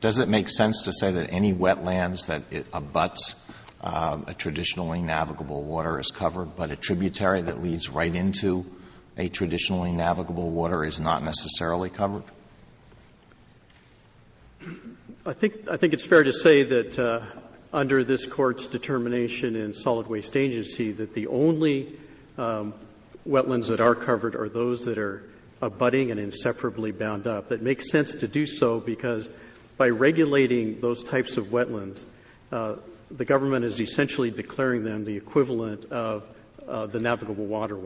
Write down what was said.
Does it make sense to say that any wetlands that abuts a traditionally navigable water is covered, but a tributary that leads right into a traditionally navigable water is not necessarily covered? I think, I think it's fair to say that uh, under this Court's determination in Solid Waste Agency that the only um, wetlands that are covered are those that are abutting and inseparably bound up. It makes sense to do so because by regulating those types of wetlands, uh, the government is essentially declaring them the equivalent of uh, the navigable waterway.